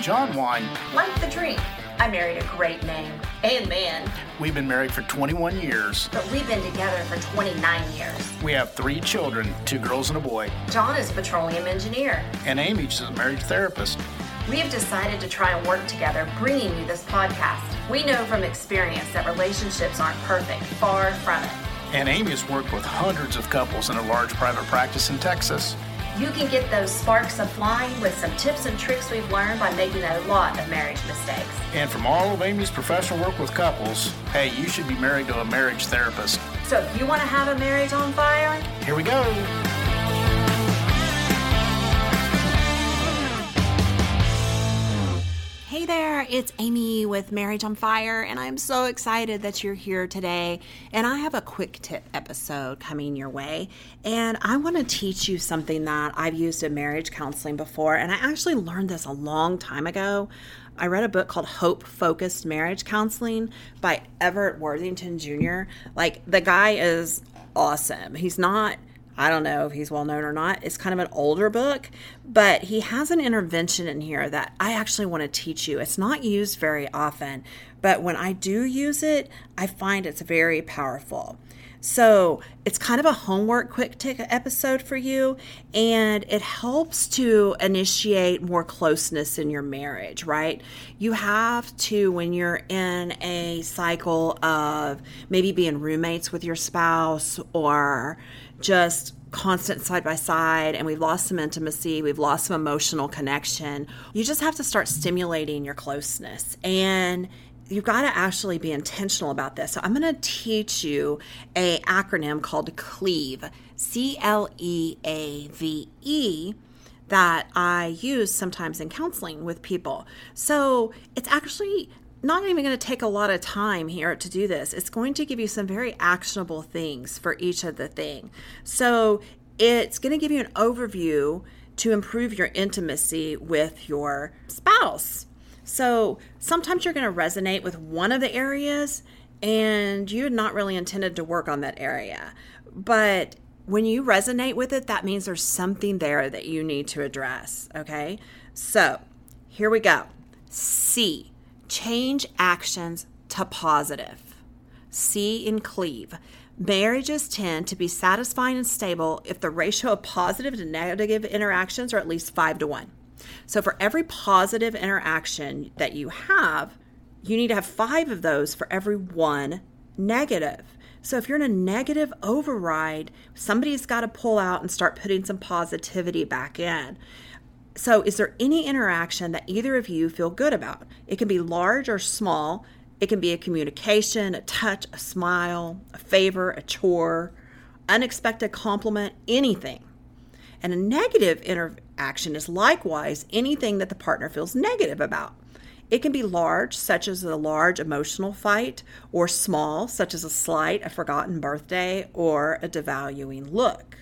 John Wine. Like the drink, I married a great name and man, We've been married for 21 years. but we've been together for 29 years. We have three children two girls and a boy. John is a petroleum engineer. And Amy is a marriage therapist. We have decided to try and work together, bringing you this podcast. We know from experience that relationships aren't perfect, far from it. And Amy has worked with hundreds of couples in a large private practice in Texas. You can get those sparks of flying with some tips and tricks we've learned by making a lot of marriage mistakes. And from all of Amy's professional work with couples, hey, you should be married to a marriage therapist. So if you want to have a marriage on fire, Here we go. There, it's Amy with Marriage on Fire, and I'm so excited that you're here today. And I have a quick tip episode coming your way. And I want to teach you something that I've used in marriage counseling before. And I actually learned this a long time ago. I read a book called Hope Focused Marriage Counseling by Everett Worthington Jr. Like, the guy is awesome. He's not I don't know if he's well known or not. It's kind of an older book, but he has an intervention in here that I actually want to teach you. It's not used very often, but when I do use it, I find it's very powerful. So it's kind of a homework quick tick episode for you, and it helps to initiate more closeness in your marriage, right? You have to, when you're in a cycle of maybe being roommates with your spouse or just constant side by side and we've lost some intimacy, we've lost some emotional connection. You just have to start stimulating your closeness. And you've got to actually be intentional about this. So I'm going to teach you a acronym called CLEAVE, C L E A V E that I use sometimes in counseling with people. So it's actually not even going to take a lot of time here to do this. It's going to give you some very actionable things for each of the thing. So it's going to give you an overview to improve your intimacy with your spouse. So sometimes you're going to resonate with one of the areas and you had not really intended to work on that area. But when you resonate with it, that means there's something there that you need to address. Okay. So here we go. C change actions to positive. C in cleave. Marriages tend to be satisfying and stable if the ratio of positive to negative interactions are at least five to one. So, for every positive interaction that you have, you need to have five of those for every one negative. So, if you're in a negative override, somebody's got to pull out and start putting some positivity back in. So, is there any interaction that either of you feel good about? It can be large or small. It can be a communication, a touch, a smile, a favor, a chore, unexpected compliment, anything. And a negative interaction is likewise anything that the partner feels negative about. It can be large, such as a large emotional fight, or small, such as a slight, a forgotten birthday, or a devaluing look.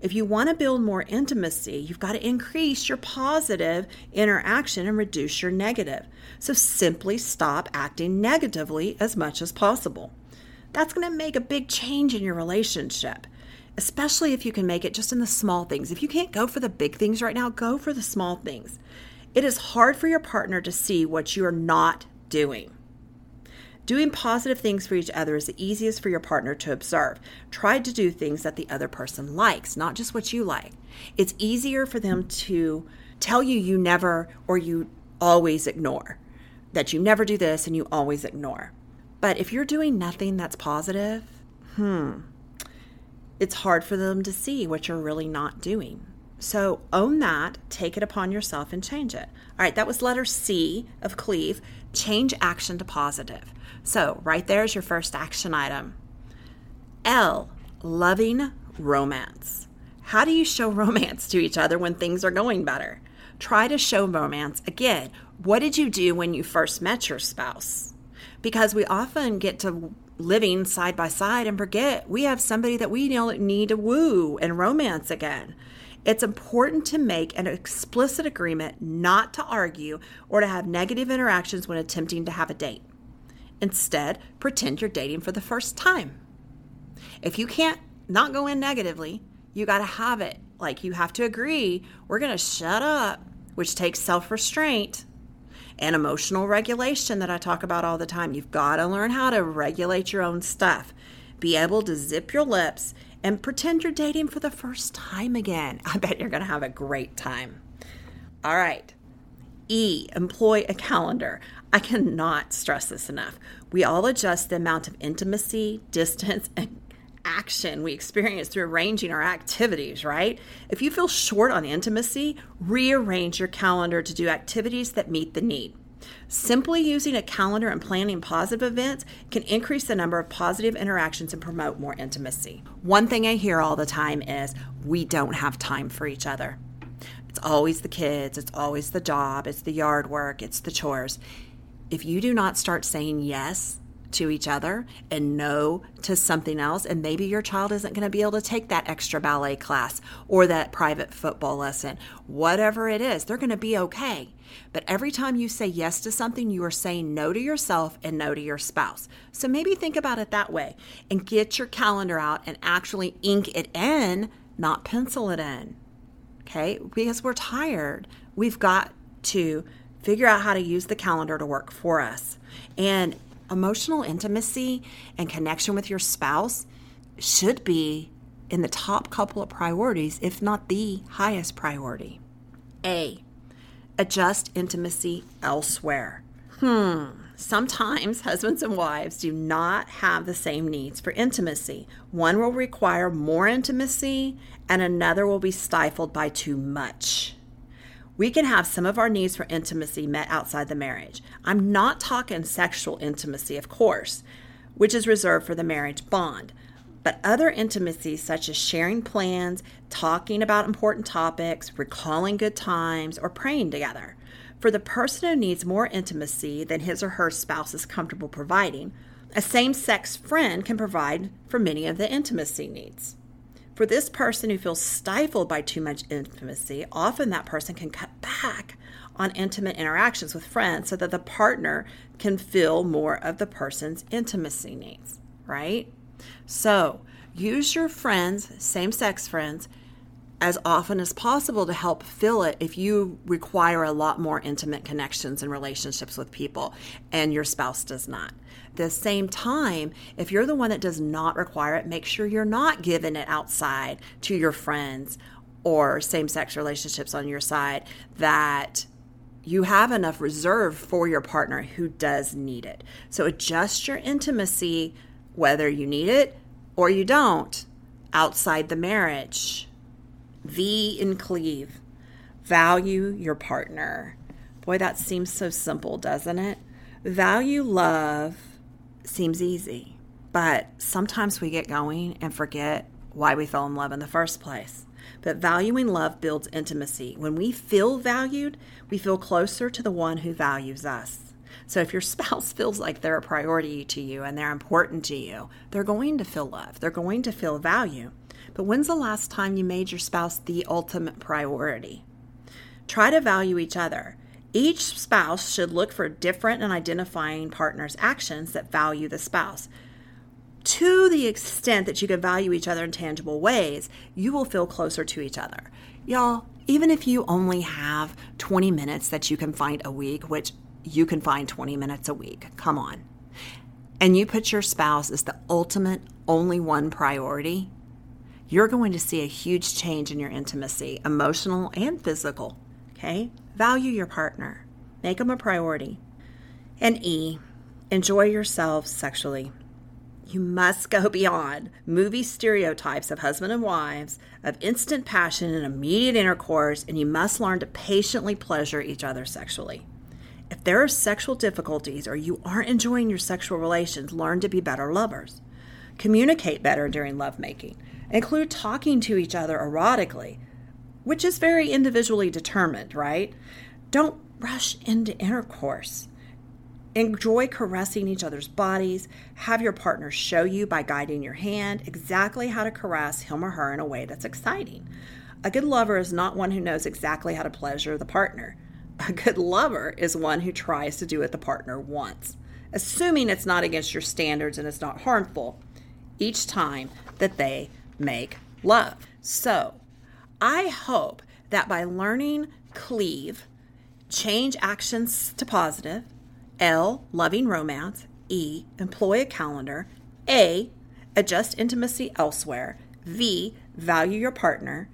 If you want to build more intimacy, you've got to increase your positive interaction and reduce your negative. So simply stop acting negatively as much as possible. That's going to make a big change in your relationship, especially if you can make it just in the small things. If you can't go for the big things right now, go for the small things. It is hard for your partner to see what you are not doing. Doing positive things for each other is the easiest for your partner to observe. Try to do things that the other person likes, not just what you like. It's easier for them to tell you you never or you always ignore, that you never do this and you always ignore. But if you're doing nothing that's positive, hmm, it's hard for them to see what you're really not doing. So own that, take it upon yourself, and change it. All right, that was letter C of cleave. Change action to positive. So right there is your first action item. L, loving romance. How do you show romance to each other when things are going better? Try to show romance again. What did you do when you first met your spouse? Because we often get to living side by side and forget we have somebody that we need to woo and romance again. It's important to make an explicit agreement not to argue or to have negative interactions when attempting to have a date. Instead, pretend you're dating for the first time. If you can't not go in negatively, you got to have it. Like you have to agree, we're going to shut up, which takes self restraint. and emotional regulation that I talk about all the time. You've got to learn how to regulate your own stuff. Be able to zip your lips and pretend you're dating for the first time again. I bet you're going to have a great time. All right. E, employ a calendar. I cannot stress this enough. We all adjust the amount of intimacy, distance, and action we experience through arranging our activities, right? If you feel short on intimacy, rearrange your calendar to do activities that meet the need. Simply using a calendar and planning positive events can increase the number of positive interactions and promote more intimacy. One thing I hear all the time is we don't have time for each other. It's always the kids, it's always the job, it's the yard work, it's the chores. If you do not start saying yes to each other and no to something else. And maybe your child isn't going to be able to take that extra ballet class or that private football lesson. Whatever it is, they're going to be okay. But every time you say yes to something, you are saying no to yourself and no to your spouse. So maybe think about it that way and get your calendar out and actually ink it in, not pencil it in. Okay? Because we're tired. We've got to figure out how to use the calendar to work for us. And emotional intimacy and connection with your spouse should be in the top couple of priorities, if not the highest priority. A. Adjust intimacy elsewhere. Hmm. Sometimes husbands and wives do not have the same needs for intimacy. One will require more intimacy, and another will be stifled by too much we can have some of our needs for intimacy met outside the marriage. I'm not talking sexual intimacy, of course, which is reserved for the marriage bond, but other intimacies such as sharing plans, talking about important topics, recalling good times, or praying together. For the person who needs more intimacy than his or her spouse is comfortable providing, a same sex friend can provide for many of the intimacy needs. For this person who feels stifled by too much intimacy, often that person can cut back on intimate interactions with friends so that the partner can fill more of the person's intimacy needs, right? So use your friends, same sex friends, as often as possible to help fill it if you require a lot more intimate connections and relationships with people and your spouse does not. the same time, if you're the one that does not require it, make sure you're not giving it outside to your friends or same sex relationships on your side that you have enough reserve for your partner who does need it. So adjust your intimacy whether you need it or you don't outside the marriage V in cleave. Value your partner. Boy, that seems so simple, doesn't it? Value love seems easy, but sometimes we get going and forget why we fell in love in the first place. But valuing love builds intimacy. When we feel valued, we feel closer to the one who values us. So if your spouse feels like they're a priority to you and they're important to you, they're going to feel love. They're going to feel value. But when's the last time you made your spouse the ultimate priority? Try to value each other. Each spouse should look for different and identifying partners' actions that value the spouse. To the extent that you can value each other in tangible ways, you will feel closer to each other. Y'all, even if you only have 20 minutes that you can find a week, which you can find 20 minutes a week, come on, and you put your spouse as the ultimate, only one priority, you're going to see a huge change in your intimacy, emotional and physical. Okay? Value your partner, make them a priority. And E, enjoy yourselves sexually. You must go beyond movie stereotypes of husband and wives, of instant passion and immediate intercourse, and you must learn to patiently pleasure each other sexually. If there are sexual difficulties or you aren't enjoying your sexual relations, learn to be better lovers. Communicate better during lovemaking. Include talking to each other erotically, which is very individually determined, right? Don't rush into intercourse. Enjoy caressing each other's bodies. Have your partner show you by guiding your hand exactly how to caress him or her in a way that's exciting. A good lover is not one who knows exactly how to pleasure the partner. A good lover is one who tries to do what the partner wants, assuming it's not against your standards and it's not harmful each time that they make love. So, I hope that by learning cleave, change actions to positive. L, loving romance. E, employ a calendar. A, adjust intimacy elsewhere. V, value your partner.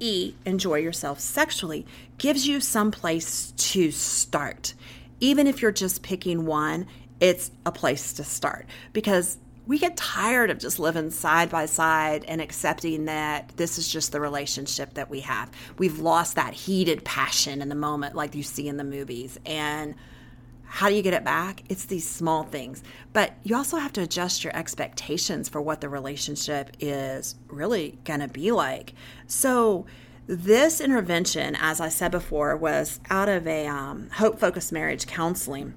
E, enjoy yourself sexually gives you some place to start. Even if you're just picking one, it's a place to start because we get tired of just living side by side and accepting that this is just the relationship that we have. We've lost that heated passion in the moment, like you see in the movies. And how do you get it back? It's these small things. But you also have to adjust your expectations for what the relationship is really going to be like. So, this intervention, as I said before, was out of a um, Hope Focused Marriage Counseling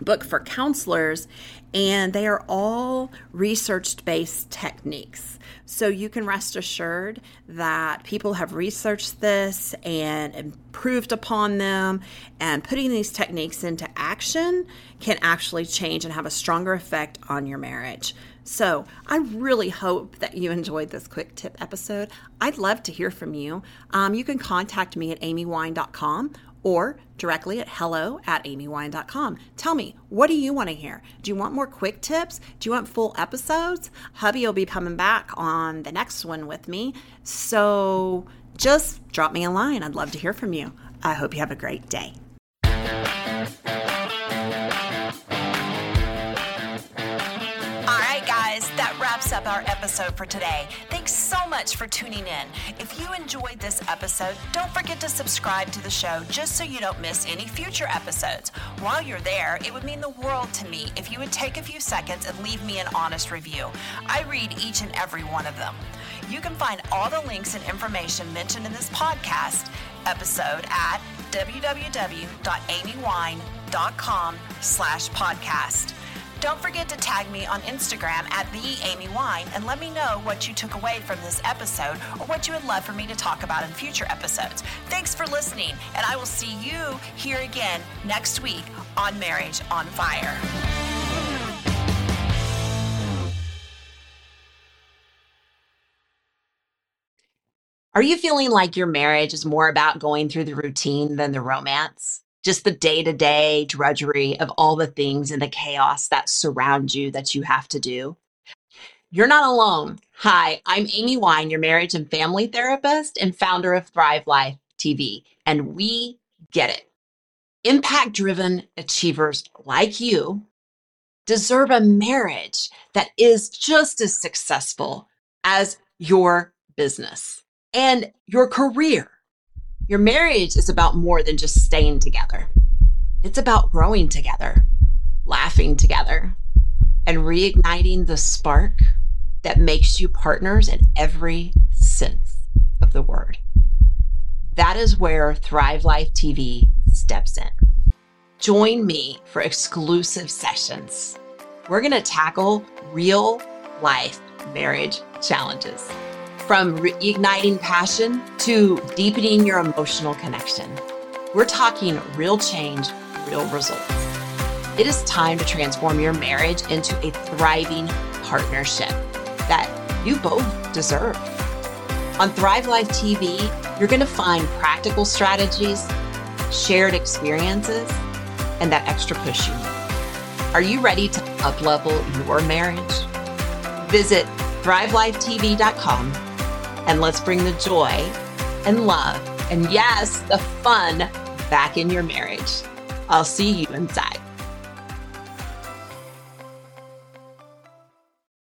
book for counselors, and they are all research based techniques. So you can rest assured that people have researched this and improved upon them, and putting these techniques into action can actually change and have a stronger effect on your marriage. So, I really hope that you enjoyed this quick tip episode. I'd love to hear from you. Um, you can contact me at amywine.com or directly at hello at amywine.com. Tell me, what do you want to hear? Do you want more quick tips? Do you want full episodes? Hubby will be coming back on the next one with me. So just drop me a line. I'd love to hear from you. I hope you have a great day. All right, guys, that wraps up our episode for today. So much for tuning in. If you enjoyed this episode, don't forget to subscribe to the show just so you don't miss any future episodes. While you're there, it would mean the world to me if you would take a few seconds and leave me an honest review. I read each and every one of them. You can find all the links and information mentioned in this podcast episode at www.amywine.com slash podcast. Don't forget to tag me on Instagram at the Amy Wine and let me know what you took away from this episode or what you would love for me to talk about in future episodes. Thanks for listening, and I will see you here again next week on Marriage on Fire. Are you feeling like your marriage is more about going through the routine than the romance? Just the day to day drudgery of all the things and the chaos that surround you that you have to do. You're not alone. Hi, I'm Amy Wine, your marriage and family therapist and founder of Thrive Life TV, and we get it. Impact driven achievers like you deserve a marriage that is just as successful as your business and your career your marriage is about more than just staying together. It's about growing together, laughing together, and reigniting the spark that makes you partners in every sense of the word. That is where Thrive Life TV steps in. Join me for exclusive sessions. We're going to tackle real life marriage challenges from reigniting passion to deepening your emotional connection. We're talking real change, real results. It is time to transform your marriage into a thriving partnership that you both deserve. On Thrive Life TV, you're going to find practical strategies, shared experiences, and that extra push you need. Are you ready to uplevel your marriage? Visit thrivelifetv.com and let's bring the joy and love and yes, the fun back in your marriage. I'll see you inside.